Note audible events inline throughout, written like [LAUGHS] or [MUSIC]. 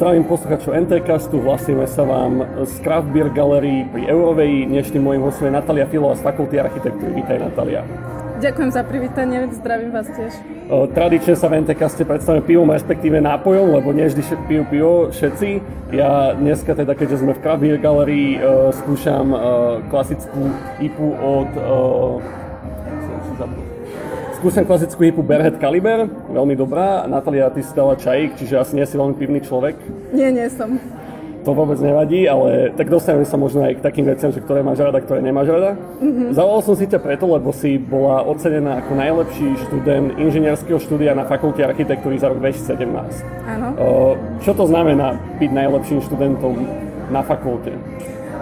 Zdravím posluchačov NTCastu, hlasíme sa vám z Craft Beer Gallery pri Eurovej. Dnešným môjim hostom je Natalia Filová z Fakulty architektúry. Vítaj Natalia. Ďakujem za privítanie, zdravím vás tiež. Tradične sa v NTCaste predstavíme pivom, respektíve nápojom, lebo nie vždy pijú pivo všetci. Ja dneska teda, keďže sme v Craft Beer Gallery, skúšam klasickú IPu od Skúsim klasickú hypu Berhead Caliber, veľmi dobrá. Natalia, ty si dala čajík, čiže asi nie si veľmi pivný človek. Nie, nie som. To vôbec nevadí, ale tak dostaneme sa možno aj k takým veciam, že ktoré máš rada, ktoré nemáš rada. Mm-hmm. Zavolal som si ťa preto, lebo si bola ocenená ako najlepší študent inžinierského štúdia na Fakulte architektúry za rok 2017. Áno. Čo to znamená byť najlepším študentom na fakulte?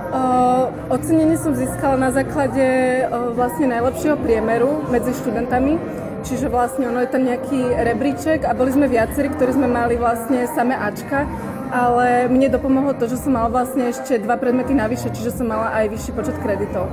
Uh, ocenenie som získala na základe uh, vlastne najlepšieho priemeru medzi študentami. Čiže vlastne ono je tam nejaký rebríček a boli sme viacerí, ktorí sme mali vlastne samé Ačka, ale mne dopomohlo to, že som mala vlastne ešte dva predmety navyše, čiže som mala aj vyšší počet kreditov.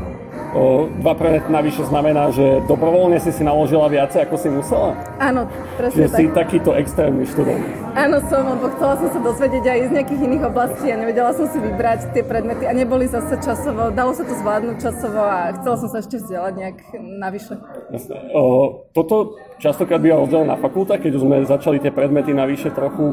Dva predmety navyše znamená, že dobrovoľne si si naložila viacej, ako si musela? Áno, presne Že tak. si takýto extrémny študent. Áno, som, lebo chcela som sa dosvedieť aj z nejakých iných oblastí a nevedela som si vybrať tie predmety a neboli zase časovo, dalo sa to zvládnuť časovo a chcela som sa ešte vzdelať nejak navyše. Jasne. O, toto častokrát býva rozdelené na fakultách, keď už sme začali tie predmety navyše trochu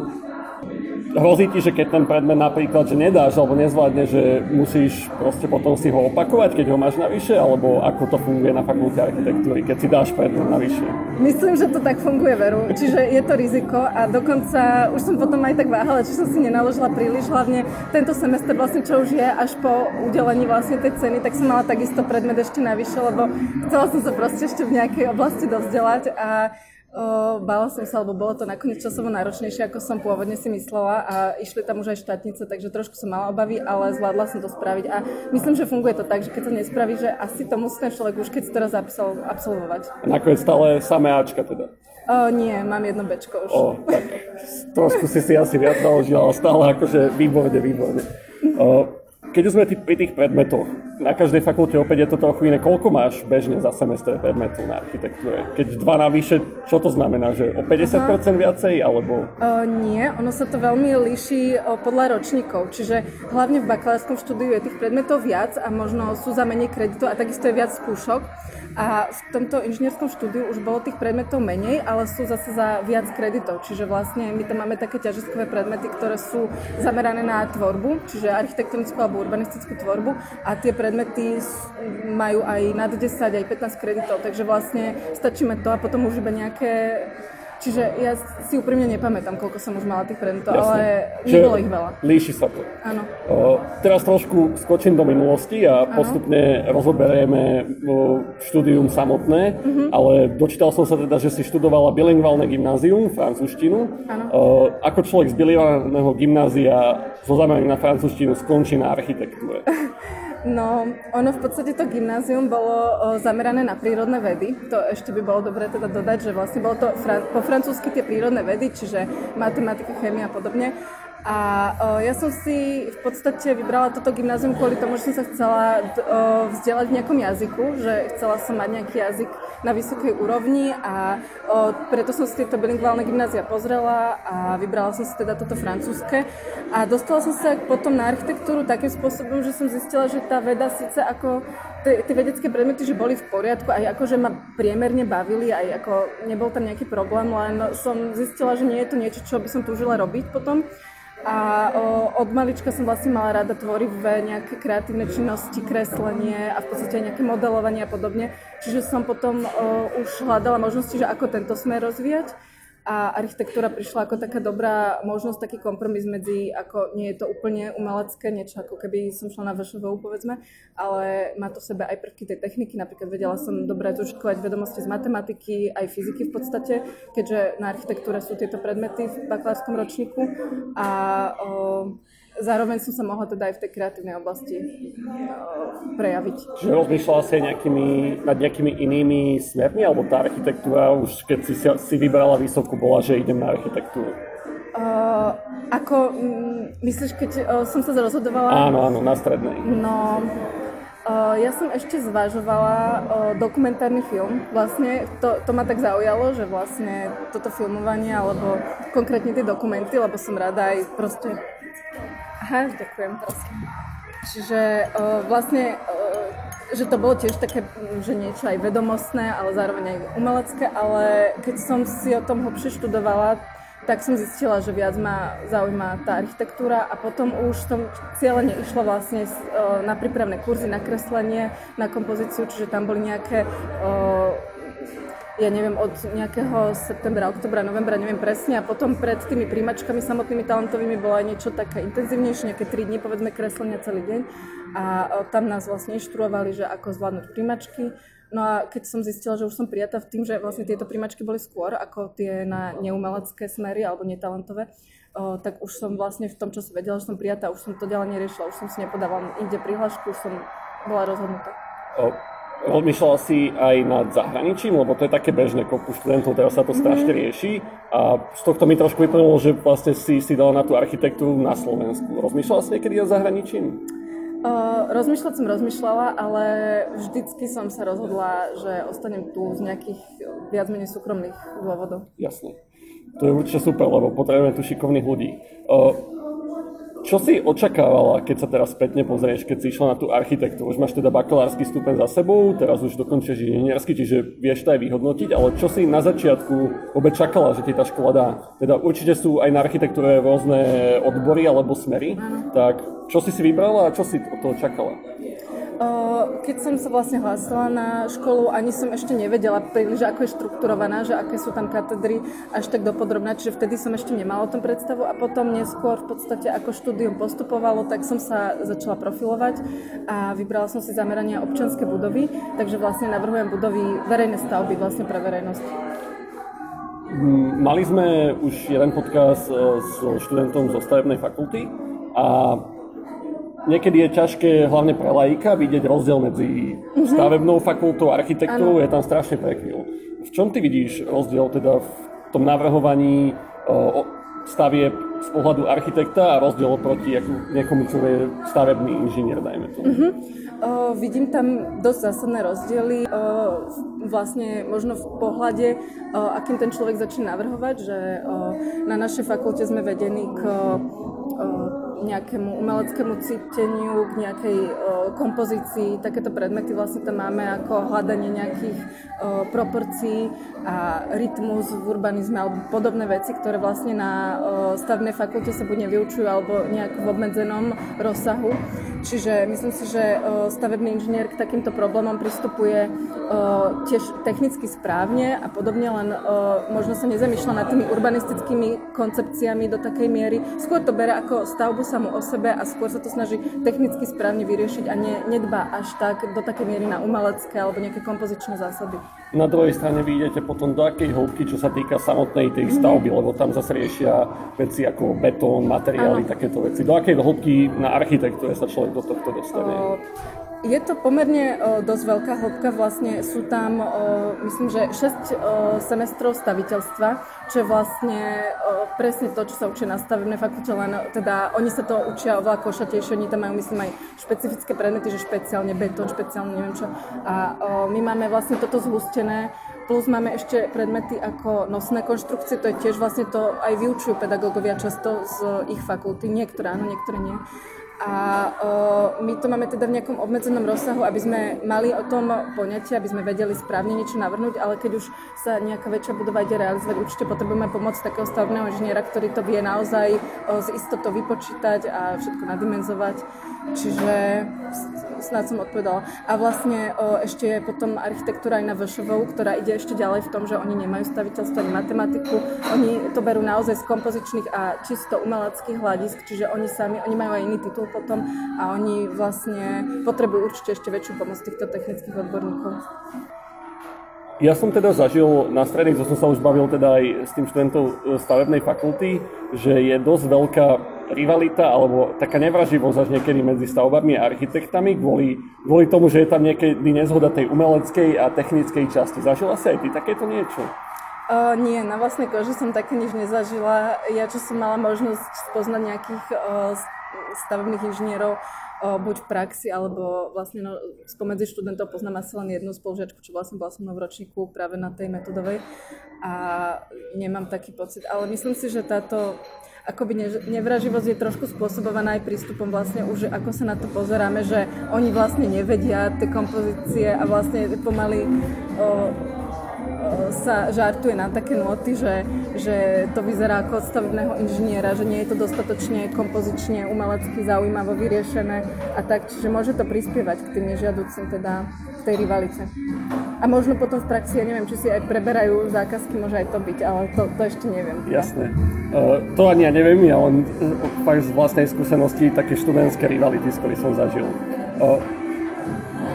hrozí ti, že keď ten predmet napríklad, že nedáš alebo nezvládne, že musíš proste potom si ho opakovať, keď ho máš navyše, alebo ako to funguje na fakulte architektúry, keď si dáš predmet navyše? Myslím, že to tak funguje, veru. Čiže je to riziko a dokonca už som potom aj tak váhala, či som si nenaložila príliš, hlavne tento semester vlastne, čo už je až po udelení vlastne tej ceny, tak som mala takisto predmet ešte navyše, lebo chcela som sa proste ešte v nejakej oblasti dovzdelať a O, bála som sa, lebo bolo to nakoniec časovo náročnejšie, ako som pôvodne si myslela a išli tam už aj štátnice, takže trošku som mala obavy, ale zvládla som to spraviť a myslím, že funguje to tak, že keď to nespraví, že asi to musí ten človek už keď si teraz zapísal, absolvovať. A nakoniec stále samé Ačka teda? O, nie, mám jedno Bčko už. O, tak trošku si si asi viac naložila, ale stále akože výborne, výborne. O, keď sme pri tých predmetoch, na každej fakulte opäť je to trochu iné. Koľko máš bežne za semester predmetov na architektúre? Keď dva navyše, čo to znamená? Že o 50% Aha. viacej, alebo? Uh, nie, ono sa to veľmi líši uh, podľa ročníkov. Čiže hlavne v bakalárskom štúdiu je tých predmetov viac a možno sú za menej kreditov a takisto je viac skúšok. A v tomto inžinierskom štúdiu už bolo tých predmetov menej, ale sú zase za viac kreditov. Čiže vlastne my tam máme také ťažiskové predmety, ktoré sú zamerané na tvorbu, čiže architektonickú alebo urbanistickú tvorbu a tie predmety majú aj nad 10, aj 15 kreditov, takže vlastne stačíme to a potom už iba nejaké Čiže ja si úprimne nepamätám, koľko som už mala tých predmetov, ale nebolo ich veľa. Líši sa to. Áno. O, teraz trošku skočím do minulosti a ano. postupne rozoberieme štúdium samotné, uh-huh. ale dočítal som sa teda, že si študovala bilingválne gymnázium, francúzštinu. Ako človek z bilingválneho gymnázia so zameraním na francúzštinu skončí na architektúre? [LAUGHS] No, ono v podstate to gymnázium bolo zamerané na prírodné vedy. To ešte by bolo dobré teda dodať, že vlastne bolo to fran- po francúzsky tie prírodné vedy, čiže matematika, chémia a podobne. A o, ja som si v podstate vybrala toto gymnázium kvôli tomu, že som sa chcela o, vzdelať v nejakom jazyku, že chcela som mať nejaký jazyk na vysokej úrovni a o, preto som si tieto bilingválne gymnázia pozrela a vybrala som si teda toto francúzske. A dostala som sa potom na architektúru takým spôsobom, že som zistila, že tá veda síce ako tie vedecké predmety, že boli v poriadku, aj ako, že ma priemerne bavili, aj ako nebol tam nejaký problém, len som zistila, že nie je to niečo, čo by som túžila robiť potom. A od malička som vlastne mala rada tvorivé nejaké kreatívne činnosti, kreslenie a v podstate aj nejaké modelovanie a podobne. Čiže som potom už hľadala možnosti, že ako tento smer rozvíjať a architektúra prišla ako taká dobrá možnosť, taký kompromis medzi, ako nie je to úplne umelecké, niečo ako keby som šla na VŠVU, povedzme, ale má to v sebe aj prvky tej techniky, napríklad vedela som dobre zužitkovať vedomosti z matematiky, aj fyziky v podstate, keďže na architektúre sú tieto predmety v bakalárskom ročníku. A o, zároveň som sa mohla teda aj v tej kreatívnej oblasti uh, prejaviť. Čiže rozmýšľala si nejakými, nad nejakými inými smermi, alebo tá architektúra už keď si si vybrala vysokú, bola, že idem na architektúru? Uh, ako, mm, myslíš, keď uh, som sa rozhodovala? Áno, áno, na strednej. No, Uh, ja som ešte zvažovala uh, dokumentárny film. Vlastne to, to ma tak zaujalo, že vlastne toto filmovanie, alebo konkrétne tie dokumenty, lebo som rada aj proste... Aha, ďakujem teraz. Čiže uh, vlastne, uh, že to bolo tiež také, že niečo aj vedomostné, ale zároveň aj umelecké, ale keď som si o tom ho preštudovala, tak som zistila, že viac ma zaujíma tá architektúra a potom už som cieľene išla vlastne na prípravné kurzy, na kreslenie, na kompozíciu, čiže tam boli nejaké ja neviem, od nejakého septembra, oktobra, novembra, neviem presne. A potom pred tými príjmačkami samotnými talentovými bola niečo také intenzívnejšie, nejaké 3 dní, povedzme, kreslenia celý deň. A tam nás vlastne inštruovali, že ako zvládnuť príjmačky. No a keď som zistila, že už som prijatá v tým, že vlastne tieto primačky boli skôr ako tie na neumelecké smery alebo netalentové, o, tak už som vlastne v tom čase vedela, že som prijatá, už som to ďalej neriešila, už som si nepodávala inde prihlášku, už som bola rozhodnutá. O, rozmýšľala si aj nad zahraničím, lebo to je také bežné, kopu študentov, teraz sa to strašne mm-hmm. rieši a z tohto mi trošku vyplnulo, že vlastne si si dala na tú architektúru na Slovensku. Rozmýšľala si niekedy o zahraničím? Uh, rozmýšľať som rozmýšľala, ale vždycky som sa rozhodla, že ostanem tu z nejakých viac menej súkromných dôvodov. Jasne. To je určite super, lebo potrebujeme tu šikovných ľudí. Uh, čo si očakávala, keď sa teraz spätne pozrieš, keď si išla na tú architektúru? Už máš teda bakalársky stupeň za sebou, teraz už dokončíš inžiniersky, čiže vieš to aj vyhodnotiť, ale čo si na začiatku vôbec čakala, že ti tá škola dá? Teda určite sú aj na architektúre rôzne odbory alebo smery, tak čo si si vybrala a čo si od toho čakala? Keď som sa vlastne hlásila na školu, ani som ešte nevedela príliš, ako je štrukturovaná, že aké sú tam katedry až tak dopodrobná, čiže vtedy som ešte nemala o tom predstavu a potom neskôr v podstate ako štúdium postupovalo, tak som sa začala profilovať a vybrala som si zamerania občanské budovy, takže vlastne navrhujem budovy verejné stavby vlastne pre verejnosť. Mali sme už jeden podcast e, s študentom zo stavebnej fakulty a Niekedy je ťažké, hlavne pre laika, vidieť rozdiel medzi mhm. stavebnou fakultou a architektúrou, je tam strašne prekryl. V čom ty vidíš rozdiel teda v tom navrhovaní stavieb z pohľadu architekta a rozdiel proti niekomu, čo je stavebný inžinier, dajme tomu? Uh-huh. Uh, vidím tam dosť zásadné rozdiely. Uh, vlastne možno v pohľade, uh, akým ten človek začne navrhovať, že uh, na našej fakulte sme vedení k uh, nejakému umeleckému cíteniu, k nejakej o, kompozícii. Takéto predmety vlastne tam máme ako hľadanie nejakých o, proporcií a rytmus v urbanizme alebo podobné veci, ktoré vlastne na o, stavnej fakulte sa buď nevyučujú alebo nejak v obmedzenom rozsahu. Čiže myslím si, že stavebný inžinier k takýmto problémom pristupuje o, tiež technicky správne a podobne, len možno sa nezamýšľa nad tými urbanistickými koncepciami do takej miery. Skôr to bere ako stavbu samú o sebe a skôr sa to snaží technicky správne vyriešiť a ne, nedbá až tak do také miery na umelecké alebo nejaké kompozičné zásady. Na druhej strane vy idete potom do akej hĺbky, čo sa týka samotnej tej stavby, mm-hmm. lebo tam zase riešia veci ako betón, materiály, ano. takéto veci. Do akej hĺbky na architektúre sa človek do tohto dostane? O, je to pomerne o, dosť veľká hĺbka, vlastne sú tam, o, myslím, že 6 o, semestrov staviteľstva, čo je vlastne presne to, čo sa učí na stavebnej fakulte, len teda oni sa to učia oveľa košatejšie, oni tam majú, myslím, aj špecifické predmety, že špeciálne betón, špeciálne neviem čo. A my máme vlastne toto zhustené, plus máme ešte predmety ako nosné konštrukcie, to je tiež vlastne to aj vyučujú pedagógovia často z ich fakulty, niektoré áno, niektoré nie. A uh, my to máme teda v nejakom obmedzenom rozsahu, aby sme mali o tom poňatie, aby sme vedeli správne niečo navrhnúť, ale keď už sa nejaká väčšia budova ide realizovať, určite potrebujeme pomoc takého stavebného inžiniera, ktorý to vie naozaj uh, z istotou vypočítať a všetko nadimenzovať. Čiže snad som odpovedala. A vlastne uh, ešte je potom architektúra aj na VŠVU, ktorá ide ešte ďalej v tom, že oni nemajú staviteľstvo ani matematiku. Oni to berú naozaj z kompozičných a čisto umeleckých hľadisk, čiže oni sami, oni majú aj iný titul potom a oni vlastne potrebujú určite ešte väčšiu pomoc týchto technických odborníkov. Ja som teda zažil na stredných, to som sa už bavil teda aj s tým študentom stavebnej fakulty, že je dosť veľká rivalita alebo taká nevraživosť až niekedy medzi stavbami a architektami kvôli, kvôli tomu, že je tam niekedy nezhoda tej umeleckej a technickej časti. Zažila si aj ty takéto niečo? Uh, nie, na vlastnej koži som také nič nezažila. Ja, čo som mala možnosť spoznať nejakých uh, stavebných inžinierov buď v praxi, alebo vlastne no, spomedzi študentov poznám asi len jednu spolužiačku, čo vlastne bola som v ročníku práve na tej metodovej a nemám taký pocit. Ale myslím si, že táto akoby nevraživosť je trošku spôsobovaná aj prístupom vlastne už, ako sa na to pozeráme, že oni vlastne nevedia tie kompozície a vlastne pomaly o, sa žartuje na také noty, že, že to vyzerá ako od stavebného inžiniera, že nie je to dostatočne kompozične, umelecky zaujímavo vyriešené a tak, čiže môže to prispievať k tým nežiaducim teda tej rivalite. A možno potom v praxi, ja neviem, či si aj preberajú zákazky, môže aj to byť, ale to, to ešte neviem. Jasné. Uh, to ani ja neviem, ja len uh, z vlastnej skúsenosti také študentské rivality, z ktorých som zažil. Uh,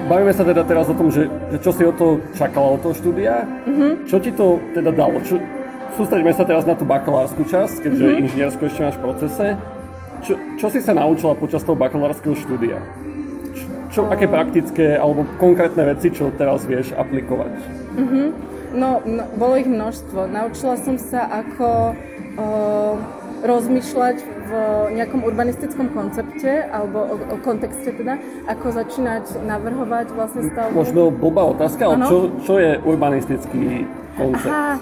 bavíme sa teda teraz o tom, že, že čo si o to čakala od toho štúdia. Mm-hmm. Čo ti to teda dalo? Čo, sústredíme sa teraz na tú bakalárskú časť, keďže mm-hmm. inžinierskú ešte máš v procese. Čo, čo si sa naučila počas toho bakalárskeho štúdia? Čo, čo, aké praktické alebo konkrétne veci, čo teraz vieš aplikovať? Mm-hmm. No, no, bolo ich množstvo. Naučila som sa, ako o, rozmýšľať v nejakom urbanistickom koncepte alebo o, o kontexte teda, ako začínať navrhovať vlastne stavbu. Možno blbá otázka, ale čo, čo je urbanistický koncept? Aha,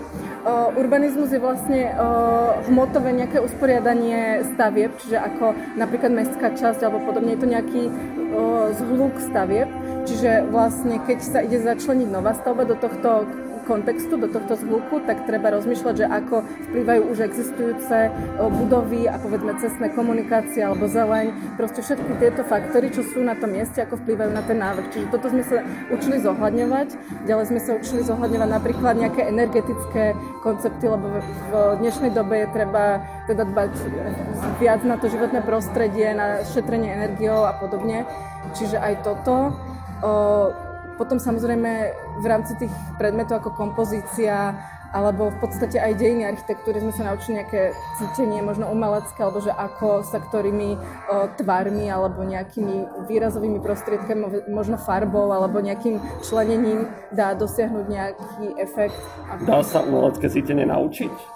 o, urbanizmus je vlastne o, hmotové nejaké usporiadanie stavieb, čiže ako napríklad mestská časť alebo podobne, je to nejaký o, zhluk stavieb, čiže vlastne keď sa ide začleniť nová stavba do tohto kontextu, do tohto zvuku, tak treba rozmýšľať, že ako vplyvajú už existujúce budovy a povedzme cestné komunikácie alebo zeleň, proste všetky tieto faktory, čo sú na tom mieste, ako vplyvajú na ten návrh. Čiže toto sme sa učili zohľadňovať, ďalej sme sa učili zohľadňovať napríklad nejaké energetické koncepty, lebo v dnešnej dobe je treba teda dbať viac na to životné prostredie, na šetrenie energiou a podobne. Čiže aj toto. Potom samozrejme v rámci tých predmetov ako kompozícia alebo v podstate aj dejiny architektúry sme sa naučili nejaké cítenie, možno umelecké, alebo že ako sa ktorými o, tvarmi alebo nejakými výrazovými prostriedkami, možno farbou alebo nejakým členením dá dosiahnuť nejaký efekt. Dá sa umelecké cítenie naučiť?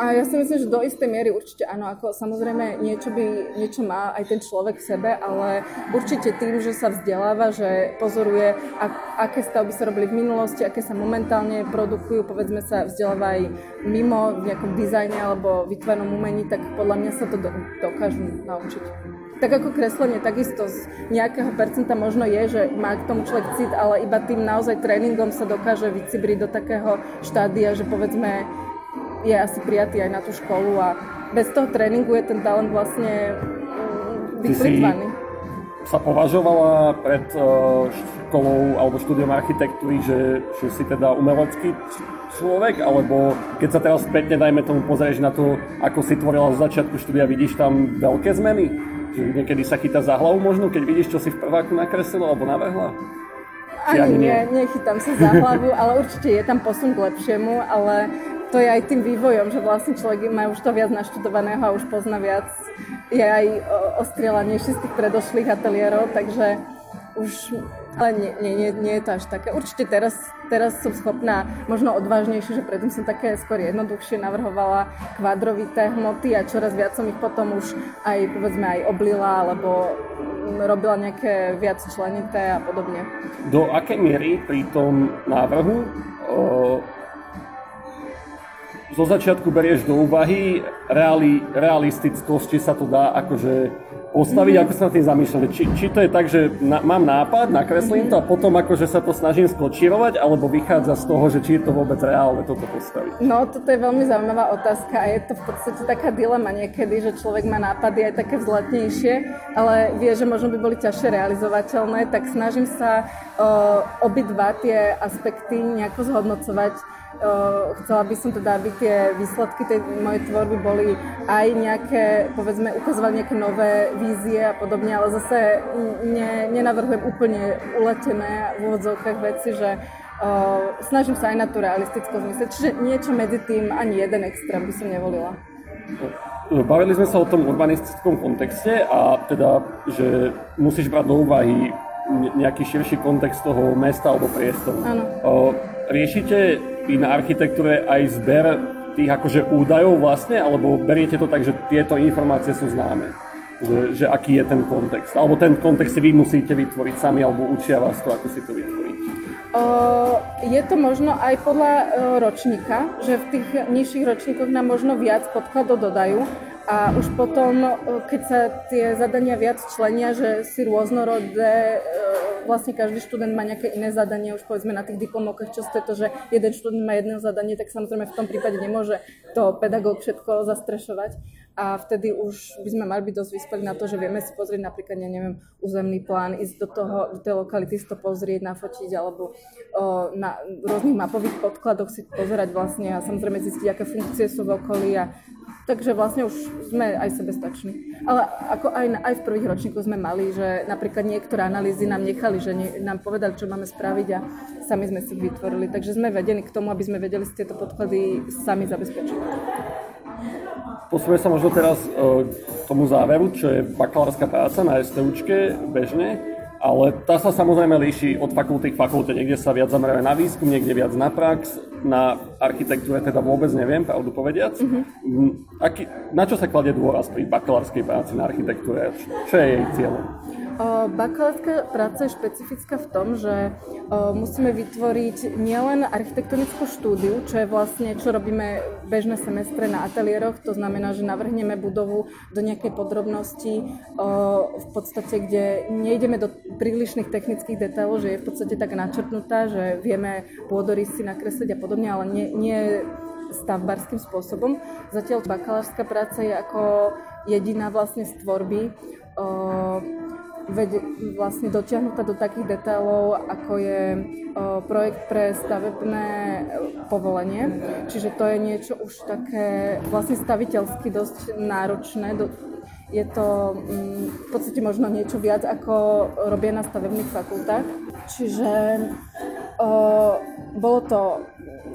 A ja si myslím, že do istej miery určite áno, ako samozrejme niečo by, niečo má aj ten človek v sebe, ale určite tým, že sa vzdeláva, že pozoruje, ak, aké stavby sa robili v minulosti, aké sa momentálne produkujú, povedzme sa vzdeláva aj mimo v nejakom dizajne alebo vytvarnom umení, tak podľa mňa sa to do, dokážu naučiť. Tak ako kreslenie, takisto z nejakého percenta možno je, že má k tomu človek cit, ale iba tým naozaj tréningom sa dokáže vycibriť do takého štádia, že povedzme je asi prijatý aj na tú školu a bez toho tréningu je ten talent vlastne mm, vyplitvaný. sa považovala pred uh, školou alebo štúdiom architektúry, že, že si teda umelecký človek, alebo keď sa teraz spätne, dajme tomu, pozrieš na to, ako si tvorila zo začiatku štúdia, vidíš tam veľké zmeny? Že niekedy sa chytá za hlavu možno, keď vidíš, čo si v prváku nakreslila alebo navrhla? Ani, ani nie, nechytám sa za hlavu, ale určite je tam posun k lepšiemu, ale to je aj tým vývojom, že vlastne človek má už to viac naštudovaného a už pozná viac, je aj ostrielanejší z tých predošlých ateliérov, takže už, ale nie, nie, nie, nie je to až také. Určite teraz, teraz som schopná, možno odvážnejšie, že predtým som také skôr jednoduchšie navrhovala kvadrovité hmoty a čoraz viac som ich potom už aj, povedzme, aj oblila, alebo robila nejaké viac členité a podobne. Do akej miery pri tom návrhu o zo začiatku berieš do úvahy reali, realistickosť, či sa to dá akože postaviť, mm-hmm. ako sa na tým zamýšľať. Či, či to je tak, že na, mám nápad, nakreslím to a potom akože sa to snažím skočírovať, alebo vychádza z toho, že či je to vôbec reálne toto postaviť? No, toto je veľmi zaujímavá otázka a je to v podstate taká dilema niekedy, že človek má nápady aj také vzletnejšie, ale vie, že možno by boli ťažšie realizovateľné, tak snažím sa obidva tie aspekty nejako zhodnocovať chcela by som teda, aby tie výsledky tej mojej tvorby boli aj nejaké, povedzme, ukazovať nejaké nové vízie a podobne, ale zase ne, nenavrhujem úplne uletené v úvodzovkách veci, že uh, snažím sa aj na tú realistickosť myslieť, čiže niečo medzi tým ani jeden extrém by som nevolila. Bavili sme sa o tom urbanistickom kontexte a teda, že musíš brať do úvahy nejaký širší kontext toho mesta alebo priestoru. Áno. Riešite i na architektúre aj zber tých akože údajov vlastne, alebo beriete to tak, že tieto informácie sú známe? že, že aký je ten kontext. Alebo ten kontext si vy musíte vytvoriť sami, alebo učia vás to, ako si to vytvoriť. Uh, je to možno aj podľa uh, ročníka, že v tých nižších ročníkoch nám možno viac podkladov dodajú a už potom, uh, keď sa tie zadania viac členia, že si rôznorodé, vlastne každý študent má nejaké iné zadanie, už povedzme na tých diplomovkách často je to, že jeden študent má jedno zadanie, tak samozrejme v tom prípade nemôže to pedagóg všetko zastrešovať a vtedy už by sme mali byť dosť vyspeli na to, že vieme si pozrieť napríklad, ja neviem, územný plán, ísť do, toho, do tej lokality si to pozrieť, nafotiť alebo o, na rôznych mapových podkladoch si pozerať vlastne a samozrejme zistiť, aké funkcie sú v okolí a Takže vlastne už sme aj sebestační. Ale ako aj, aj v prvých ročníkoch sme mali, že napríklad niektoré analýzy nám nechali, že nie, nám povedali, čo máme spraviť a sami sme si ich vytvorili. Takže sme vedení k tomu, aby sme vedeli si tieto podklady sami zabezpečiť. Posúme sa možno teraz e, k tomu záveru, čo je bakalárska práca na STUčke bežne, ale tá sa samozrejme líši od fakulty k fakulte. Niekde sa viac zamerajú na výskum, niekde viac na prax, na architektúre teda vôbec neviem, pravdu povediac. Mm-hmm. Aký, na čo sa kladie dôraz pri bakalárskej práci na architektúre? Čo je jej cieľom? Bakalárska práca je špecifická v tom, že musíme vytvoriť nielen architektonickú štúdiu, čo je vlastne, čo robíme bežné semestre na ateliéroch, to znamená, že navrhneme budovu do nejakej podrobnosti, v podstate, kde nejdeme do prílišných technických detailov, že je v podstate tak načrtnutá, že vieme pôdorysy nakresliť a podobne, ale nie, nie stavbarským spôsobom. Zatiaľ bakalárska práca je ako jediná vlastne z tvorby vlastne dotiahnutá do takých detailov, ako je projekt pre stavebné e, povolenie. Čiže to je niečo už také vlastne staviteľsky dosť náročné. Je to mm, v podstate možno niečo viac, ako robia na stavebných fakultách. Čiže bolo to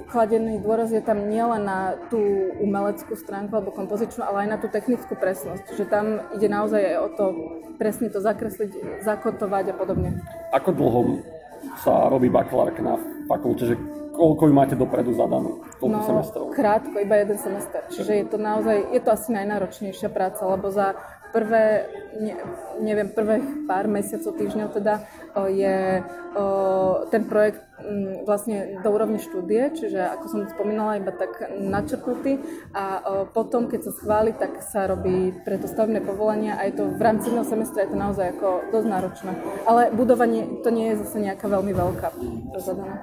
kladený dôraz je tam nielen na tú umeleckú stránku alebo kompozičnú, ale aj na tú technickú presnosť. Že tam ide naozaj aj o to presne to zakresliť, zakotovať a podobne. Ako dlho sa robí bakalárka na fakulte, že koľko ju máte dopredu zadanú? Koľko no, semestrov? krátko, iba jeden semester. Čiže je to naozaj, je to asi najnáročnejšia práca, lebo za prvé, ne, neviem, prvé pár mesiacov, týždňov teda je ten projekt vlastne do úrovne štúdie, čiže ako som spomínala, iba tak načrtnutý a potom, keď sa schváli, tak sa robí pre to stavebné povolenie a je to v rámci jedného semestra je to naozaj ako dosť náročné. Ale budovanie to nie je zase nejaká veľmi veľká zadaná.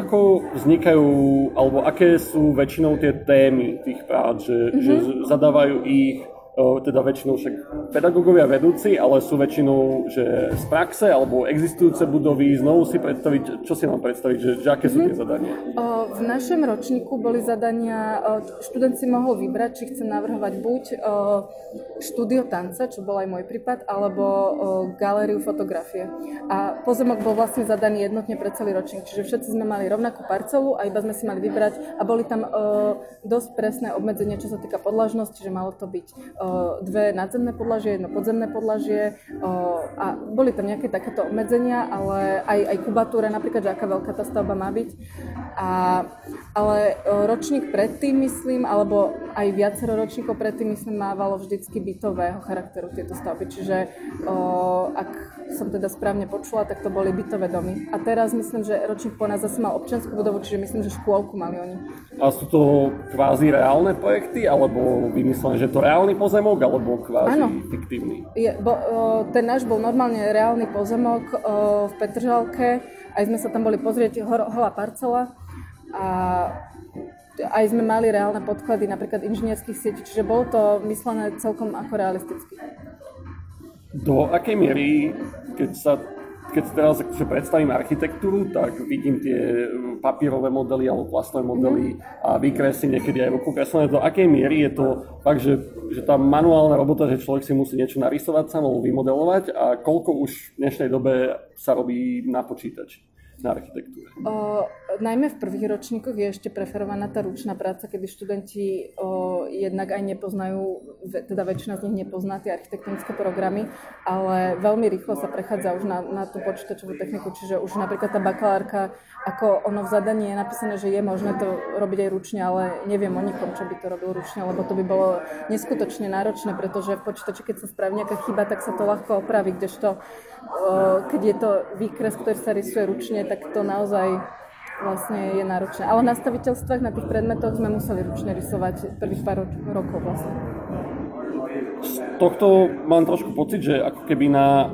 Ako vznikajú, alebo aké sú väčšinou tie témy tých prác, že, mm-hmm. že zadávajú ich teda väčšinou však pedagógovia vedúci, ale sú väčšinou že z praxe alebo existujúce budovy, znovu si predstaviť, čo si mám predstaviť, že, že aké sú tie mhm. zadania? V našom ročníku boli zadania, študent si mohol vybrať, či chce navrhovať buď štúdio tanca, čo bol aj môj prípad, alebo galériu fotografie. A pozemok bol vlastne zadaný jednotne pre celý ročník, čiže všetci sme mali rovnakú parcelu a iba sme si mali vybrať a boli tam dosť presné obmedzenia, čo sa týka podlažnosti, že malo to byť dve nadzemné podlažie, jedno podzemné podlažie a boli tam nejaké takéto obmedzenia, ale aj, aj kubatúra, napríklad, že aká veľká tá stavba má byť. A, ale ročník predtým, myslím, alebo aj viacero ročníkov predtým, myslím, mávalo vždycky bytového charakteru tieto stavby. Čiže ak som teda správne počula, tak to boli bytové domy. A teraz myslím, že ročník po nás zase mal občianskú budovu, čiže myslím, že škôlku mali oni. A sú to kvázi reálne projekty, alebo vymyslené, že to reálny pozemok? alebo kvázi ano. fiktívny? Je, bo, o, ten náš bol normálne reálny pozemok o, v Petržalke, aj sme sa tam boli pozrieť, hor, holá parcela a aj sme mali reálne podklady napríklad inžinierských sietí, čiže bolo to myslené celkom ako realisticky. Do akej miery, keď sa keď teraz akože predstavím architektúru, tak vidím tie papierové modely alebo plastové modely mm. a vykresy niekedy aj ruku kreslené. Do akej miery je to fakt, že, že tá manuálna robota, že človek si musí niečo narysovať sám alebo vymodelovať a koľko už v dnešnej dobe sa robí na počítač? Na architektúre? O, najmä v prvých ročníkoch je ešte preferovaná tá ručná práca, kedy študenti o, jednak aj nepoznajú, teda väčšina z nich nepozná tie architektonické programy, ale veľmi rýchlo sa prechádza už na, na tú počítačovú techniku, čiže už napríklad tá bakalárka, ako ono v zadaní je napísané, že je možné to robiť aj ručne, ale neviem o nikom, čo by to robil ručne, lebo to by bolo neskutočne náročné, pretože v počítači, keď sa spraví nejaká chyba, tak sa to ľahko opraví, kdežto keď je to výkres, ktorý sa rysuje ručne, tak to naozaj vlastne je náročné. Ale na staviteľstvách, na tých predmetoch sme museli ručne rysovať prvých pár rokov vlastne. Z tohto mám trošku pocit, že ako keby na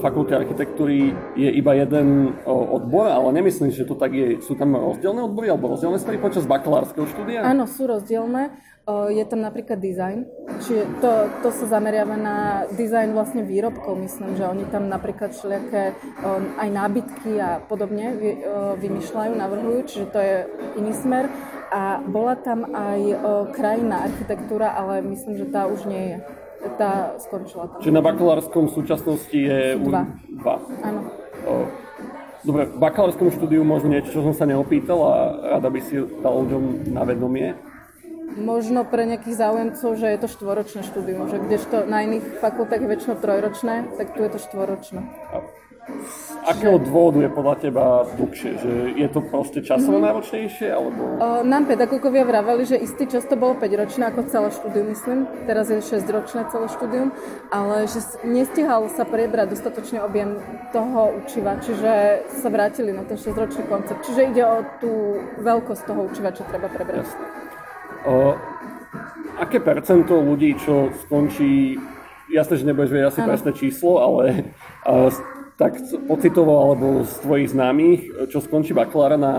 fakulte architektúry je iba jeden odbor, ale nemyslím, že to tak je. Sú tam rozdielne odbory alebo rozdielne smery počas bakalárskeho štúdia? Áno, sú rozdielne. Je tam napríklad design, čiže to, to sa zameriava na design vlastne výrobkov, myslím, že oni tam napríklad všelijaké aj nábytky a podobne vymýšľajú, navrhujú, čiže to je iný smer. A bola tam aj krajina architektúra, ale myslím, že tá už nie je. Tá skončila tam. Čiže na bakalárskom súčasnosti je... Dva. Dva. Áno. Dobre, v bakalárskom štúdiu možno niečo, čo som sa neopýtal a rada by si dal ľuďom na vedomie možno pre nejakých záujemcov, že je to štvoročné štúdium, že kdežto na iných fakultách je väčšinou trojročné, tak tu je to štvoročné. Z akého dôvodu je podľa teba dlhšie? Že je to proste časovo mm-hmm. náročnejšie? Alebo... O, nám pedagógovia vraveli, že istý čas to bolo 5 ročné ako celé štúdium, myslím. Teraz je 6 ročné celé štúdium, ale že nestihal sa prebrať dostatočne objem toho učiva, čiže sa vrátili na ten 6-ročný koncept. Čiže ide o tú veľkosť toho učiva, čo treba prebrať. Jasne. O, aké percento ľudí, čo skončí, jasné, že nebudeš vedieť asi presné číslo, ale a, tak pocitovo alebo z tvojich známych, čo skončí bakalára na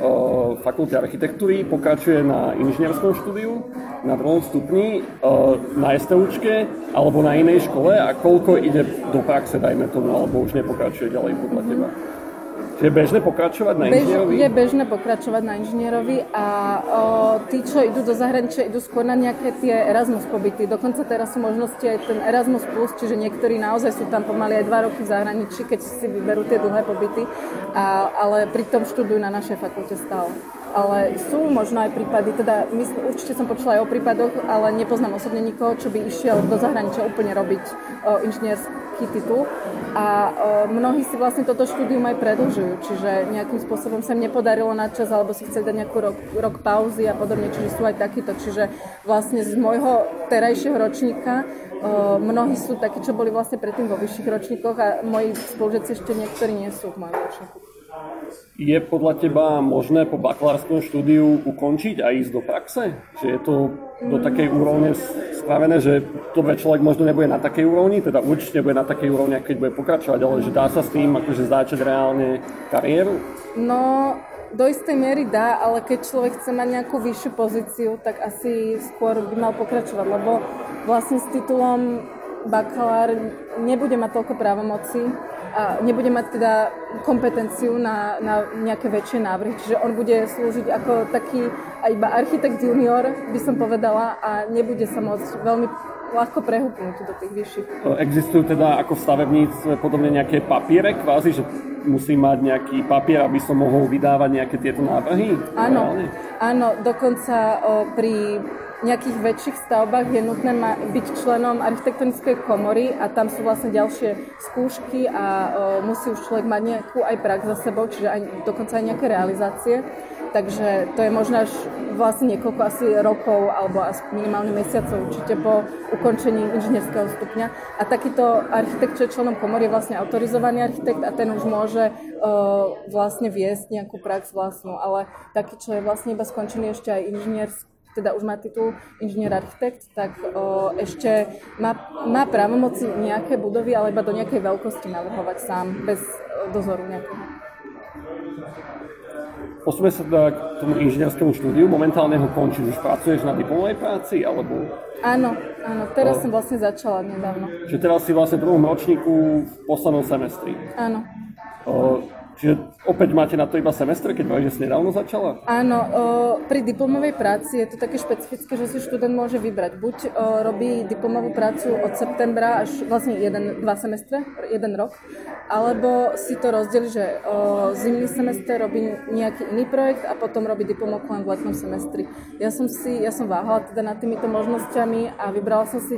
o, fakulte architektúry, pokračuje na inžinierskom štúdiu na druhom stupni, o, na STUčke alebo na inej škole a koľko ide do praxe, dajme tomu, alebo už nepokračuje ďalej podľa teba? Je bežné pokračovať na inžinierovi? Bež, je bežné pokračovať na inžinierovi a o, tí, čo idú do zahraničia, idú skôr na nejaké tie Erasmus pobyty. Dokonca teraz sú možnosti aj ten Erasmus+, plus, čiže niektorí naozaj sú tam pomaly aj dva roky v zahraničí, keď si vyberú tie dlhé pobyty, a, ale pritom študujú na našej fakulte stále ale sú možno aj prípady, teda mysl, určite som počula aj o prípadoch, ale nepoznám osobne nikoho, čo by išiel do zahraničia úplne robiť o, inžinierský titul. A mnohí si vlastne toto štúdium aj predlžujú, čiže nejakým spôsobom sa im nepodarilo na čas, alebo si chceli dať nejakú rok, rok pauzy a podobne, čiže sú aj takíto. Čiže vlastne z môjho terajšieho ročníka mnohí sú takí, čo boli vlastne predtým vo vyšších ročníkoch a moji spolužiaci ešte niektorí nie sú v mojom ročníku. Je podľa teba možné po bakalárskom štúdiu ukončiť a ísť do praxe? Že je to do takej úrovne spravené, že to človek možno nebude na takej úrovni, teda určite bude na takej úrovni, keď bude pokračovať, ale že dá sa s tým akože začať reálne kariéru? No, do istej miery dá, ale keď človek chce mať nejakú vyššiu pozíciu, tak asi skôr by mal pokračovať, lebo vlastne s titulom bakalár nebude mať toľko právomocí a nebude mať teda kompetenciu na, na nejaké väčšie návrhy. Čiže on bude slúžiť ako taký iba architekt junior, by som povedala, a nebude sa môcť veľmi ľahko prehúpnúť do tých vyšších. Existujú teda ako v stavebníctve podobne nejaké papiere kvázi, že musí mať nejaký papier, aby som mohol vydávať nejaké tieto návrhy? Áno, áno dokonca o, pri nejakých väčších stavbách je nutné byť členom architektonickej komory a tam sú vlastne ďalšie skúšky a o, musí už človek mať nejakú aj prax za sebou, čiže aj, dokonca aj nejaké realizácie. Takže to je možno až vlastne niekoľko asi rokov alebo asi minimálne mesiacov určite po ukončení inžinierského stupňa. A takýto architekt, čo je členom komory, je vlastne autorizovaný architekt a ten už môže o, vlastne viesť nejakú prax vlastnú. Ale taký, čo je vlastne iba skončený ešte aj inžinierský teda už má titul inžinier architekt, tak o, ešte má, má právomoci nejaké budovy, ale iba do nejakej veľkosti navrhovať sám, bez dozoru nejakého. Posúme sa teda k tomu inžinierskému štúdiu. Momentálne ho končíš, už pracuješ na diplomovej práci, alebo... Áno, áno, teraz o, som vlastne začala nedávno. Čiže teraz si vlastne v druhom ročníku v poslednom semestri. Áno. O, Čiže opäť máte na to iba semestr, keď že si nedávno začala? Áno, o, pri diplomovej práci je to také špecifické, že si študent môže vybrať. Buď o, robí diplomovú prácu od septembra až vlastne jeden, dva semestre, jeden rok, alebo si to rozdeli, že o, zimný semester robí nejaký iný projekt a potom robí diplomovku len v letnom semestri. Ja som si, ja som váhala teda nad týmito možnosťami a vybrala som si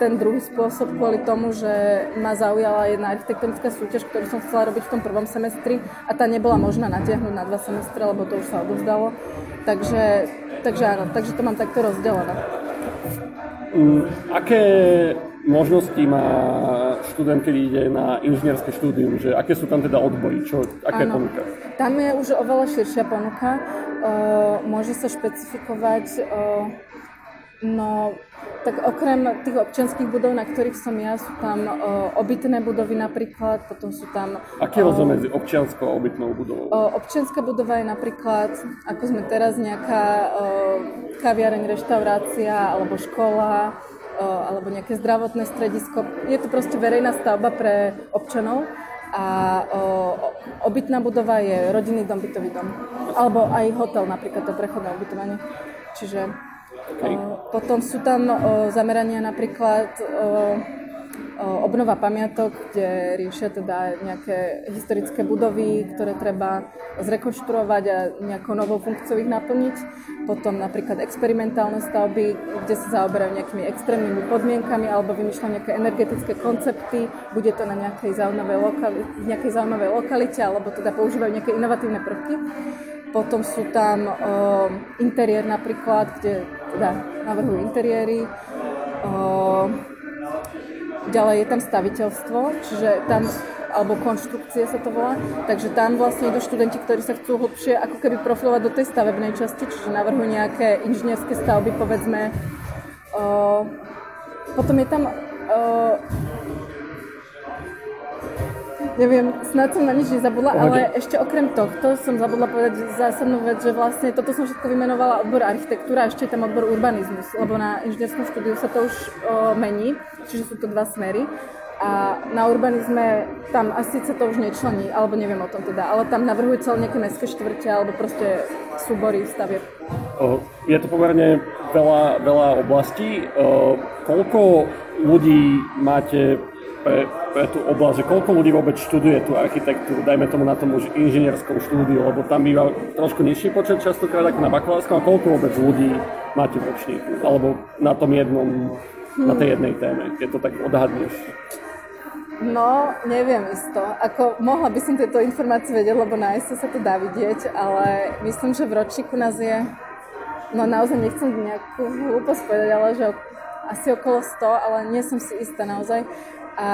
ten druhý spôsob kvôli tomu, že ma zaujala jedna architektonická súťaž, ktorú som chcela robiť v tom prvom semestri a tá nebola možná natiahnuť na dva semestre, lebo to už sa odovzdalo. Takže, takže áno, takže to mám takto rozdelené. Um, aké možnosti má študent, keď ide na inžinierské štúdium? Že aké sú tam teda odbory? Čo, aké ano, ponuka? Tam je už oveľa širšia ponuka. Uh, môže sa špecifikovať uh, No, tak okrem tých občianských budov, na ktorých som ja, sú tam o, obytné budovy napríklad, potom sú tam... Aký je rozdiel medzi občianskou a obytnou budovou? O, občianská budova je napríklad, ako sme teraz, nejaká o, kaviareň, reštaurácia alebo škola, alebo nejaké zdravotné stredisko. Je to proste verejná stavba pre občanov a obytná budova je rodinný dom, bytový dom. Alebo aj hotel, napríklad to prechodné ubytovanie. Čiže Potom sú tam zamerania napríklad obnova pamiatok, kde riešia teda nejaké historické budovy, ktoré treba zrekonštruovať a nejakou novou funkciou ich naplniť. Potom napríklad experimentálne stavby, kde sa zaoberajú nejakými extrémnymi podmienkami alebo vymýšľajú nejaké energetické koncepty. Bude to na nejakej zaujímavej, lokali- nejakej zaujímavej lokalite alebo teda používajú nejaké inovatívne prvky. Potom sú tam o, interiér napríklad, kde teda navrhujú interiéry. Ďalej je tam staviteľstvo, čiže tam alebo konštrukcie sa to volá. Takže tam vlastne idú študenti, ktorí sa chcú hlbšie ako keby profilovať do tej stavebnej časti, čiže navrhujú nejaké inžinierské stavby, povedzme. Potom je tam neviem, snad som na nič nezabudla, Pohode. ale ešte okrem tohto som zabudla povedať zásadnú vec, že vlastne toto som všetko vymenovala odbor architektúra a ešte je tam odbor urbanizmus, lebo na inžinierskom štúdiu sa to už o, mení, čiže sú to dva smery. A na urbanizme tam asi sa to už nečlení, alebo neviem o tom teda, ale tam navrhujú celé nejaké mestské štvrte alebo proste súbory stavieb. Je to pomerne veľa, veľa oblastí. Koľko ľudí máte pre, pre tú oblasť, že koľko ľudí vôbec študuje tú architektúru, dajme tomu na tom už inžinierskom štúdiu, lebo tam býva trošku nižší počet častokrát ako na bakalárskom, a koľko vôbec ľudí máte v ročníku, alebo na tom jednom, hmm. na tej jednej téme, keď to tak odhadneš. No, neviem isto. Ako, mohla by som tieto informácie vedieť, lebo na sa to dá vidieť, ale myslím, že v ročníku nás je, no naozaj nechcem nejakú hlúposť povedať, ale že asi okolo 100, ale nie som si istá naozaj. A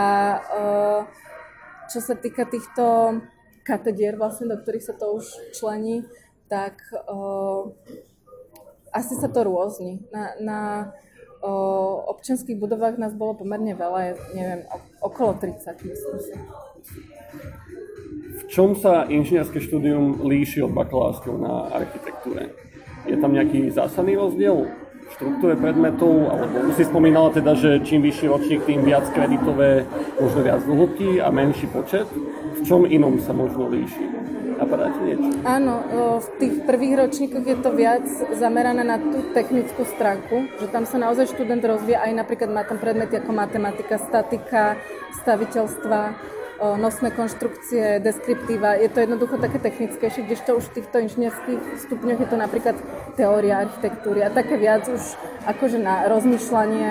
čo sa týka týchto katedier, vlastne, do ktorých sa to už člení, tak asi sa to rôzni. Na, na uh, občianských budovách nás bolo pomerne veľa, neviem, okolo 30, myslím si. V čom sa inžinierské štúdium líši od bakalárskeho na architektúre? Je tam nejaký zásadný rozdiel? Štruktúre predmetov, alebo si spomínala teda, že čím vyšší ročník, tým viac kreditové, možno viac dlhobky a menší počet. V čom inom sa možno líši? Napadá ti niečo? Áno, v tých prvých ročníkoch je to viac zamerané na tú technickú stránku, že tam sa naozaj študent rozvíja, aj napríklad má tam predmety ako matematika, statika, staviteľstva, nosné konštrukcie, deskriptíva. Je to jednoducho také technickejšie, kdežto už v týchto inžinierských stupňoch je to napríklad teória architektúry a také viac už akože na rozmýšľanie,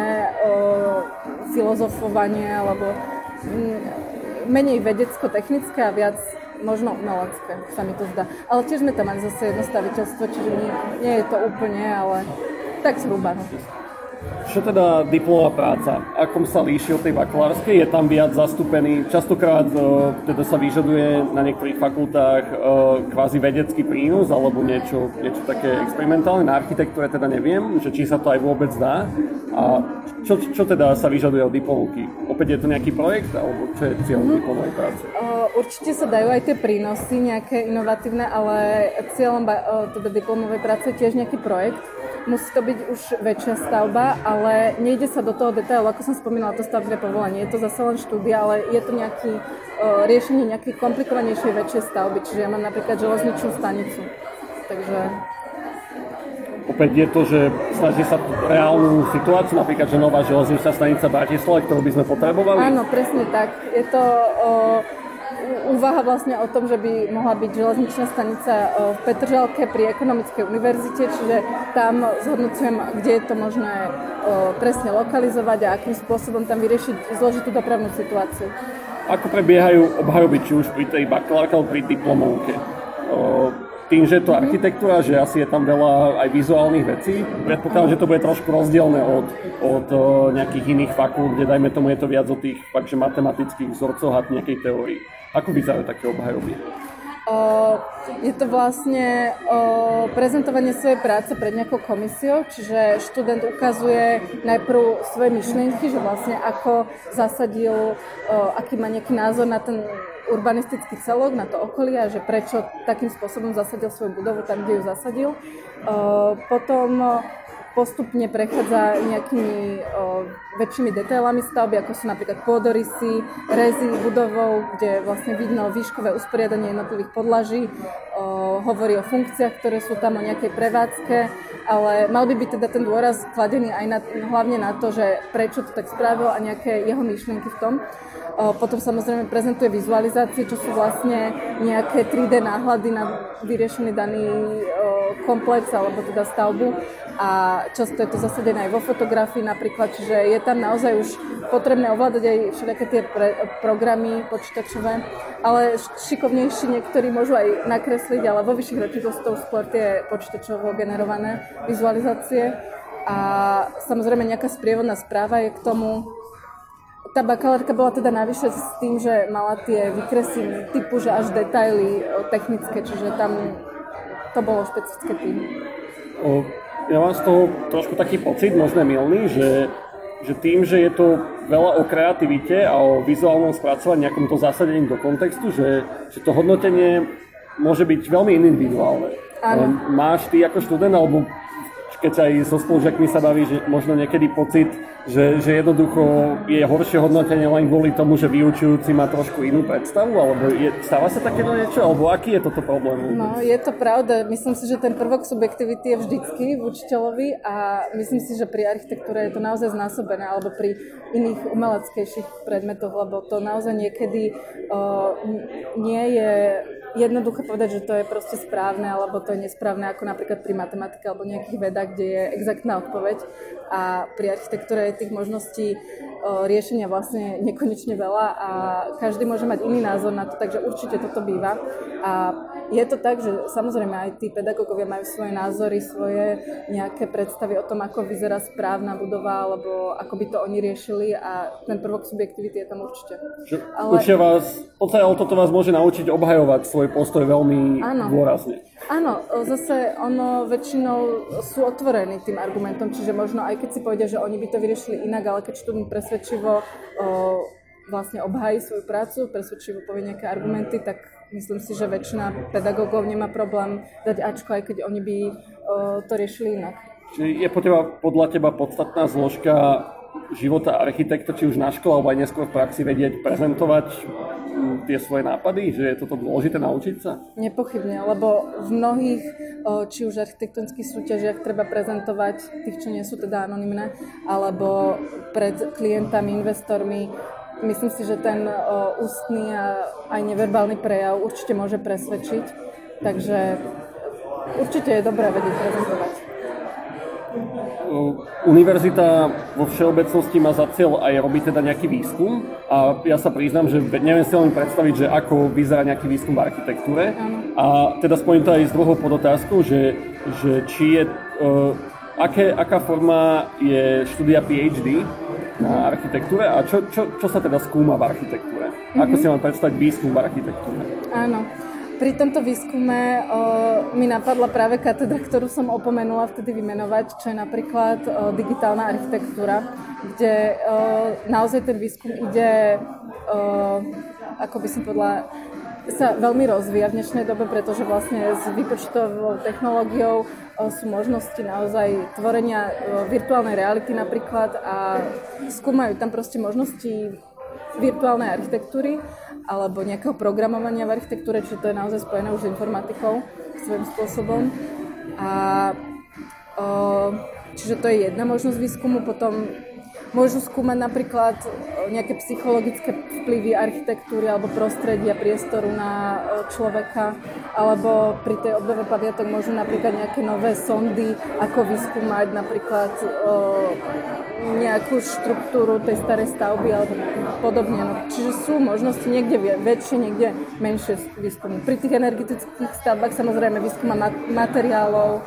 filozofovanie alebo mm, menej vedecko-technické a viac možno umelecké, sa mi to zdá. Ale tiež sme tam mali zase jedno staviteľstvo, čiže nie, nie je to úplne, ale tak zhruba. Čo teda diplomová práca? Akom sa líši od tej bakalárskej? Je tam viac zastúpený? Častokrát uh, teda sa vyžaduje na niektorých fakultách uh, kvázi vedecký prínos alebo niečo, niečo také experimentálne. Na architektúre teda neviem, že či sa to aj vôbec dá. A čo, čo teda sa vyžaduje od diplomovky? Opäť je to nejaký projekt alebo čo je cieľ mm-hmm. diplomovej práce? Uh, určite sa dajú aj tie prínosy nejaké inovatívne, ale cieľom teda diplomovej práce je tiež nejaký projekt musí to byť už väčšia stavba, ale nejde sa do toho detailu, ako som spomínala, to stavbné povolenie. Je to zase len štúdia, ale je to nejaký uh, riešenie nejakej komplikovanejšej väčšej stavby. Čiže ja mám napríklad železničnú stanicu. Takže opäť je to, že snaží sa reálnu situáciu, napríklad, že nová železničná stanica Bratislava, ktorú by sme potrebovali? Áno, presne tak. Je to uh, úvaha vlastne o tom, že by mohla byť železničná stanica e, v Petržalke pri ekonomickej univerzite, čiže tam zhodnocujem, kde je to možné e, presne lokalizovať a akým spôsobom tam vyriešiť zložitú dopravnú situáciu. Ako prebiehajú obhajoby, či už pri tej bakalárke alebo pri diplomovke? Tým, že je to architektúra, že asi je tam veľa aj vizuálnych vecí, predpokladám, že to bude trošku rozdielne od, od nejakých iných fakult, kde dajme tomu je to viac o tých fakt, že matematických vzorcoch a nejakej teórii. Ako vyzerajú také obhajoby? je to vlastne prezentovanie svojej práce pred nejakou komisiou, čiže študent ukazuje najprv svoje myšlienky, že vlastne ako zasadil, aký má nejaký názor na ten urbanistický celok, na to okolie a že prečo takým spôsobom zasadil svoju budovu tam, kde ju zasadil. Potom postupne prechádza nejakými väčšími detailami stavby, ako sú napríklad pôdorysy, rezy budovou, kde vlastne vidno výškové usporiadanie jednotlivých podlaží, hovorí o funkciách, ktoré sú tam o nejakej prevádzke, ale mal by byť teda ten dôraz kladený aj na, hlavne na to, že prečo to tak spravil a nejaké jeho myšlienky v tom. Potom samozrejme prezentuje vizualizácie, čo sú vlastne nejaké 3D náhľady na vyriešený daný o, komplex alebo teda stavbu. A často je to zasadené aj vo fotografii napríklad, čiže je tam naozaj už potrebné ovládať aj všetky tie pre, programy počítačové, ale šikovnejší niektorí môžu aj nakresliť, ale vo vyšších ročníkoch to skôr tie počítačovo generované vizualizácie. A samozrejme nejaká sprievodná správa je k tomu, tá bakalárka bola teda navyše s tým, že mala tie vykresy typu, že až detaily technické, čiže tam to bolo špecifické tým. Ja mám z toho trošku taký pocit, možno milný, že, že tým, že je to veľa o kreativite a o vizuálnom spracovaní, nejakom to zasadení do kontextu, že, že to hodnotenie môže byť veľmi individuálne. Áno. Máš ty ako študent, alebo keď aj so spolužiakmi sa baví, že možno niekedy pocit, že, že jednoducho je horšie hodnotenie len kvôli tomu, že vyučujúci má trošku inú predstavu, alebo je, stáva sa takéto niečo, alebo aký je toto problém? No, je to pravda. Myslím si, že ten prvok subjektivity je vždycky v učiteľovi a myslím si, že pri architektúre je to naozaj znásobené, alebo pri iných umeleckejších predmetoch, lebo to naozaj niekedy uh, nie je jednoduché povedať, že to je proste správne alebo to je nesprávne, ako napríklad pri matematike alebo nejakých vedách, kde je exaktná odpoveď a pri architektúre je tých možností riešenia vlastne nekonečne veľa a každý môže mať iný názor na to, takže určite toto býva. A je to tak, že samozrejme aj tí pedagógovia majú svoje názory, svoje nejaké predstavy o tom, ako vyzerá správna budova alebo ako by to oni riešili a ten prvok subjektivity je tam určite. Ale... Určite vás, podstate o toto vás môže naučiť obhajovať svoj postoj veľmi Áno. dôrazne. Áno, zase ono väčšinou sú otvorení tým argumentom, čiže možno aj keď si povedia, že oni by to vyriešili inak, ale keď študent presvedčivo o, vlastne obhají svoju prácu, presvedčivo povie nejaké argumenty, tak myslím si, že väčšina pedagógov nemá problém dať Ačko, aj keď oni by to riešili inak. Čiže je podľa teba podstatná zložka života architekta, či už na škole, alebo aj neskôr v praxi vedieť prezentovať mm, tie svoje nápady, že je toto dôležité naučiť sa? Nepochybne, lebo v mnohých, či už architektonických súťažiach treba prezentovať tých, čo nie sú teda anonimné, alebo pred klientami, investormi. Myslím si, že ten ústny a aj neverbálny prejav určite môže presvedčiť, takže určite je dobré vedieť prezentovať. Univerzita vo všeobecnosti má za cieľ aj robiť teda nejaký výskum a ja sa priznám, že neviem si len predstaviť, že ako vyzerá nejaký výskum v architektúre. A teda spojím to aj s druhou podotázkou, že, že či je, uh, aké, aká forma je štúdia PhD na architektúre a čo, čo, čo sa teda skúma v architektúre? Ako mm-hmm. si mám predstaviť výskum v architektúre? Áno. Pri tomto výskume o, mi napadla práve katedra, ktorú som opomenula vtedy vymenovať, čo je napríklad o, digitálna architektúra, kde o, naozaj ten výskum ide, o, ako by som povedala, sa veľmi rozvíja v dnešnej dobe, pretože vlastne s výpočtovou technológiou sú možnosti naozaj tvorenia virtuálnej reality napríklad a skúmajú tam proste možnosti virtuálnej architektúry alebo nejakého programovania v architektúre, čiže to je naozaj spojené už s informatikou svojím spôsobom. A o, čiže to je jedna možnosť výskumu, potom Môžu skúmať napríklad e, nejaké psychologické vplyvy architektúry alebo prostredia, priestoru na e, človeka, alebo pri tej obnove pamiatok môžu napríklad nejaké nové sondy, ako vyskúmať napríklad e, nejakú štruktúru tej starej stavby alebo podobne. No, čiže sú možnosti niekde väčšie, niekde menšie výskumy. Pri tých energetických stavbách samozrejme výskuma materiálov,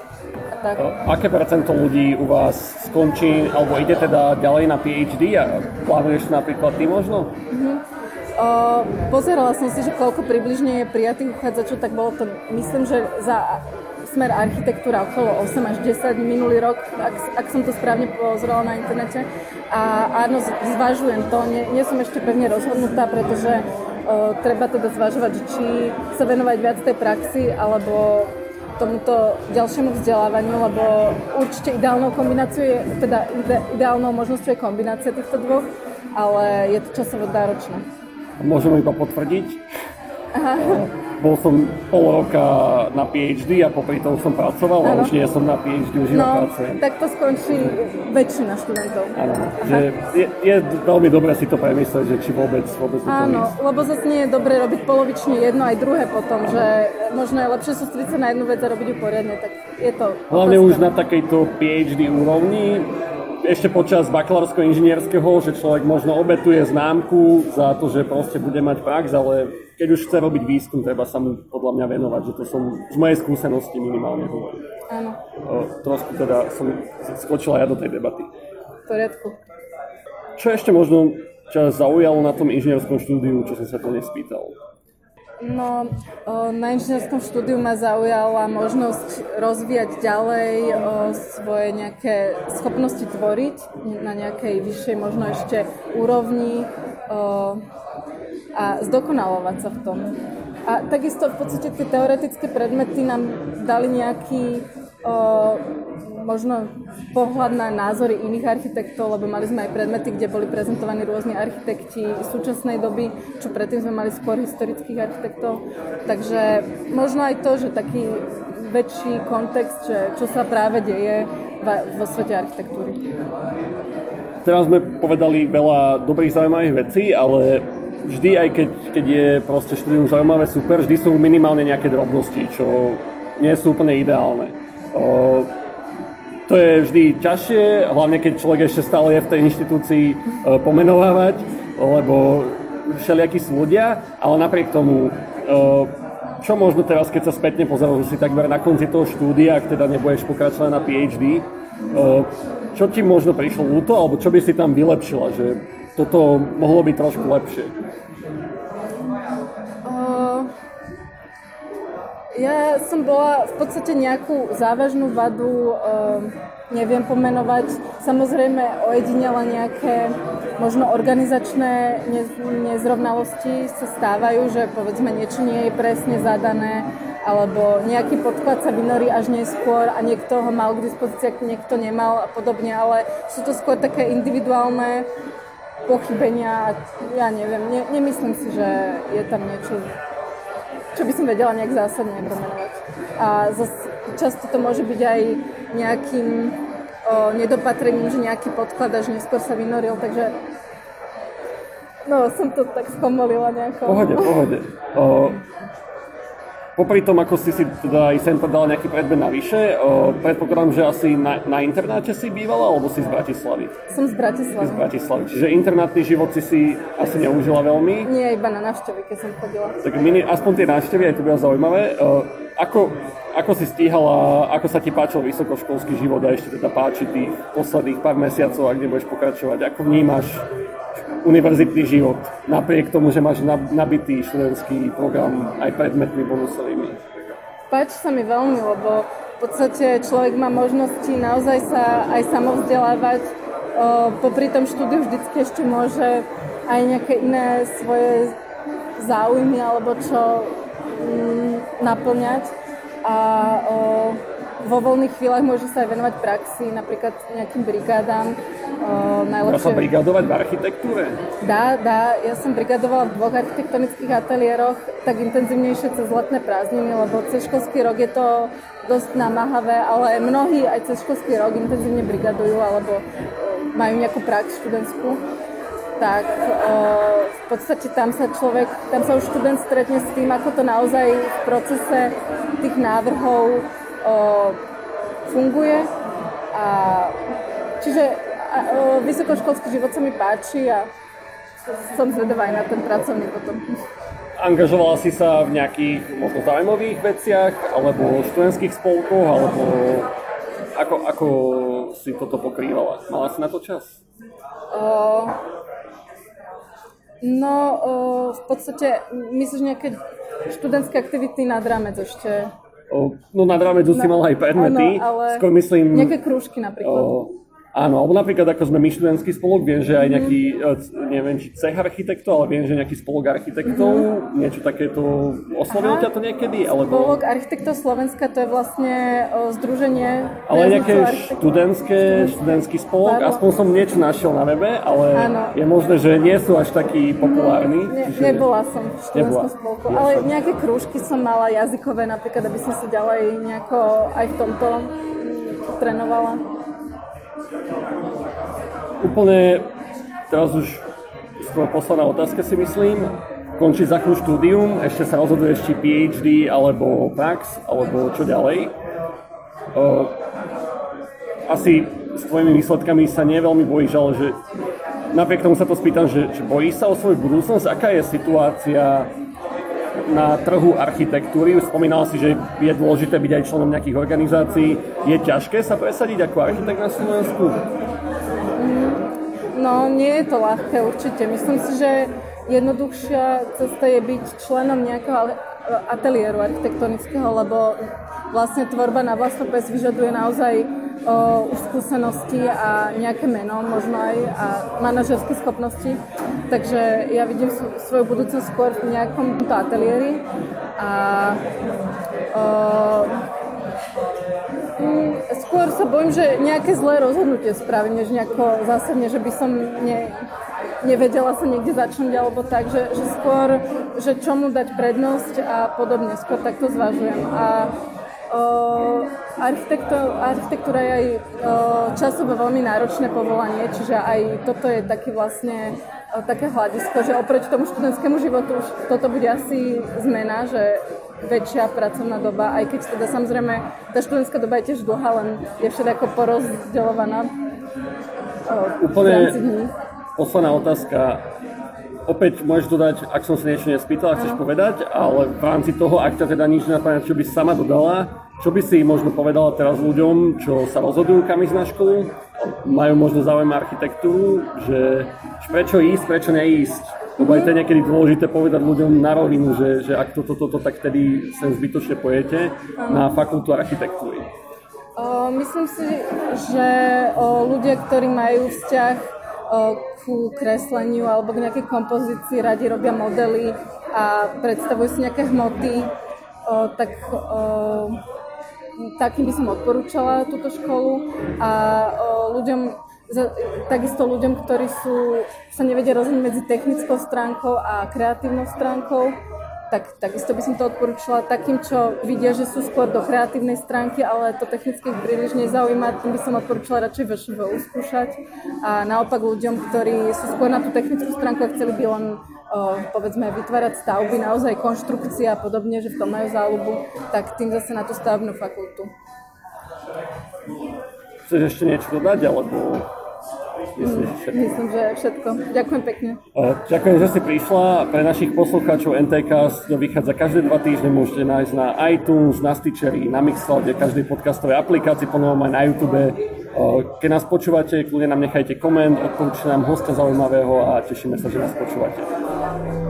tak. Aké percento ľudí u vás skončí, alebo ide teda ďalej na PhD a plánuješ napríklad ty možno? Mm-hmm. Uh, pozerala som si, že koľko približne je prijatých uchádzačov, tak bolo to, myslím, že za smer architektúra okolo 8 až 10 minulý rok, ak, ak som to správne pozrela na internete. A áno, zvažujem to, nie, nie som ešte pevne rozhodnutá, pretože uh, treba teda zvažovať, či sa venovať viac tej praxi, alebo tomuto ďalšiemu vzdelávaniu, lebo určite ideálnou kombináciou je, teda ide, ideálnou možnosťou je kombinácia týchto dvoch, ale je to časovo náročné. Môžeme iba potvrdiť. Aha. Bol som pol roka na PhD a popri tom som pracoval a už nie som na PhD, už iba no, pracujem. tak to skončí väčšina študentov. Áno, že je, je veľmi dobré si to premyslieť, že či vôbec, vôbec Áno, to lebo zase nie je dobré robiť polovične jedno aj druhé potom, že možno je lepšie sústrediť sa na jednu vec a robiť ju poriadne, tak je to... Hlavne už na takejto PhD úrovni ešte počas bakalárskeho inžinierského, že človek možno obetuje známku za to, že proste bude mať prax, ale keď už chce robiť výskum, treba sa mu podľa mňa venovať, že to som z mojej skúsenosti minimálne hovorím. Áno. trošku teda som skočila ja do tej debaty. V poriadku. Čo ešte možno ťa zaujalo na tom inžinierskom štúdiu, čo som sa to nespýtal? No, na inžinierskom štúdiu ma zaujala možnosť rozvíjať ďalej svoje nejaké schopnosti tvoriť na nejakej vyššej možno ešte úrovni a zdokonalovať sa v tom. A takisto v podstate tie teoretické predmety nám dali nejaký možno pohľad na názory iných architektov, lebo mali sme aj predmety, kde boli prezentovaní rôzni architekti súčasnej doby, čo predtým sme mali skôr historických architektov. Takže možno aj to, že taký väčší kontext, že čo sa práve deje vo svete architektúry. Teraz sme povedali veľa dobrých zaujímavých vecí, ale vždy, aj keď, keď je proste štúdium zaujímavé, super, vždy sú minimálne nejaké drobnosti, čo nie sú úplne ideálne. To je vždy ťažšie, hlavne keď človek ešte stále je v tej inštitúcii e, pomenovávať, lebo všelijakí sú ľudia, ale napriek tomu, e, čo možno teraz, keď sa spätne pozeral, že si takmer na konci toho štúdia, ak teda nebudeš pokračovať na PhD, e, čo ti možno prišlo ľúto, alebo čo by si tam vylepšila, že toto mohlo byť trošku lepšie? Ja som bola v podstate nejakú závažnú vadu, uh, neviem pomenovať. Samozrejme ojedinele nejaké možno organizačné nezrovnalosti sa stávajú, že povedzme niečo nie je presne zadané, alebo nejaký podklad sa vynorí až neskôr a niekto ho mal k dispozícii, niekto nemal a podobne, ale sú to skôr také individuálne pochybenia a ja neviem, ne, nemyslím si, že je tam niečo čo by som vedela nejak zásadne pomenovať. A zase často to môže byť aj nejakým o, nedopatrením, že nejaký podklad až neskôr sa vynoril, takže no, som to tak skomolila nejako. Pohode, pohode. O, popri tom, ako si si teda aj sem dal nejaký predmet navyše, predpokladám, že asi na, na internáte si bývala, alebo si z Bratislavy? Som z Bratislavy. Z Bratislavy. Čiže internátny život si si asi neužila veľmi? Nie, iba na návštevy, keď som chodila. Tak mini, aspoň tie návštevy, aj to bylo zaujímavé. Ako, ako si stíhala, ako sa ti páčil vysokoškolský život a ešte teda páči tých posledných pár mesiacov, ak nebudeš pokračovať? Ako vnímaš univerzitný život, napriek tomu, že máš nabitý študentský program aj predmetmi bonusovými. Páči sa mi veľmi, lebo v podstate človek má možnosti naozaj sa aj samovzdelávať. Popri tom štúdiu vždycky ešte môže aj nejaké iné svoje záujmy alebo čo mm, naplňať a vo voľných chvíľach môže sa aj venovať praxi, napríklad nejakým brigádám. O, najlepšie... Dá sa brigádovať v architektúre? Dá, dá. Ja som brigadovala v dvoch architektonických ateliéroch tak intenzívnejšie cez letné prázdniny, lebo cez školský rok je to dosť namáhavé, ale mnohí aj cez školský rok intenzívne brigadujú alebo majú nejakú prax študentskú tak o, v podstate tam sa človek, tam sa už študent stretne s tým, ako to naozaj v procese tých návrhov o, funguje. A, čiže a, o, vysokoškolský život sa mi páči a som zvedavá aj na ten pracovný potom. Angažovala si sa v nejakých možno zaujímavých veciach, alebo študentských spolkoch, alebo ako, ako si toto pokrývala? Mala si na to čas? Uh, No, v podstate, myslíš nejaké študentské aktivity nad rámec ešte? No nad rámec si mal aj predmety. Áno, ale Skôr myslím... Nejaké krúžky napríklad. O, Áno, alebo napríklad ako sme my študentský spolok, viem, že aj mhm. nejaký, mm. neviem, či cech architektov, ale viem, že nejaký spolok architektov, mm. niečo takéto, oslovilo ťa to niekedy? Alebo... Spolok architektov Slovenska, to je vlastne o, združenie... Ale nejaké študentské, študentský spolok, Áno. aspoň som niečo našiel na webe, ale Áno. je možné, že nie sú až takí populárni. Ne, čiže... Nebola som v študentskom spolku, ja ale som. nejaké krúžky som mala jazykové napríklad, aby som sa ďalej nejako aj v tomto trénovala. Úplne teraz už skôr posledná otázka si myslím. Končí za chvíľu štúdium, ešte sa rozhoduješ či PhD alebo prax, alebo čo ďalej. asi s tvojimi výsledkami sa nie veľmi bojíš, ale že napriek tomu sa to spýtam, že, že bojíš sa o svoju budúcnosť? Aká je situácia na trhu architektúry. Spomínal si, že je dôležité byť aj členom nejakých organizácií. Je ťažké sa presadiť ako architekt na Slovensku? No, nie je to ľahké určite. Myslím si, že jednoduchšia cesta je byť členom nejakého ateliéru architektonického, lebo vlastne tvorba na vlastnú pes vyžaduje naozaj o, skúsenosti a nejaké meno možno aj a manažerské schopnosti. Takže ja vidím svoju budúcnosť skôr v nejakom tomto ateliéri a o, mm, skôr sa bojím, že nejaké zlé rozhodnutie spravím, než nejako zásadne, že by som ne, nevedela sa niekde začnúť alebo tak, že, že skôr, že čomu dať prednosť a podobne, skôr takto zvažujem. A architektúra je aj časovo veľmi náročné povolanie, čiže aj toto je taký vlastne také hľadisko, že oproti tomu študentskému životu už toto bude asi zmena, že väčšia pracovná doba, aj keď teda samozrejme tá študentská doba je tiež dlhá, len je všetko porozdeľovaná Úplne posledná otázka opäť môžeš dodať, ak som sa niečo nespýtal, chceš povedať, ale v rámci toho, ak ťa teda nič napadne, čo by si sama dodala, čo by si možno povedala teraz ľuďom, čo sa rozhodujú kam ísť na školu, majú možno záujem architektúru, že prečo ísť, prečo neísť. Lebo aj to je niekedy dôležité povedať ľuďom na rovinu, že, že ak toto, toto, tak tedy sem zbytočne pojete na fakultu architektúry. O, myslím si, že o, ľudia, ktorí majú vzťah ku kresleniu alebo k nejakej kompozícii, radi robia modely a predstavujú si nejaké hmoty, tak takým by som odporúčala túto školu. A ľuďom, takisto ľuďom, ktorí sú, sa nevedia rozhodnúť medzi technickou stránkou a kreatívnou stránkou, tak takisto by som to odporúčala takým, čo vidia, že sú skôr do kreatívnej stránky, ale to technicky príliš nezaujíma, tým by som odporúčala radšej VŠV skúšať. A naopak ľuďom, ktorí sú skôr na tú technickú stránku a chceli by len povedzme vytvárať stavby, naozaj konštrukcia a podobne, že v tom majú záľubu, tak tým zase na tú stavebnú fakultu. Chceš ešte niečo dodať, alebo Myslím, že Myslím, že všetko. Ďakujem pekne. Ďakujem, že ste prišla. Pre našich poslucháčov NTK vychádza každé dva týždne, môžete nájsť na iTunes, na Stitcheri, na Mixcloude, každej podcastovej aplikácii, ponovom aj na YouTube. Keď nás počúvate, kľudne nám nechajte koment, odporúčte nám hostia zaujímavého a tešíme sa, že nás počúvate.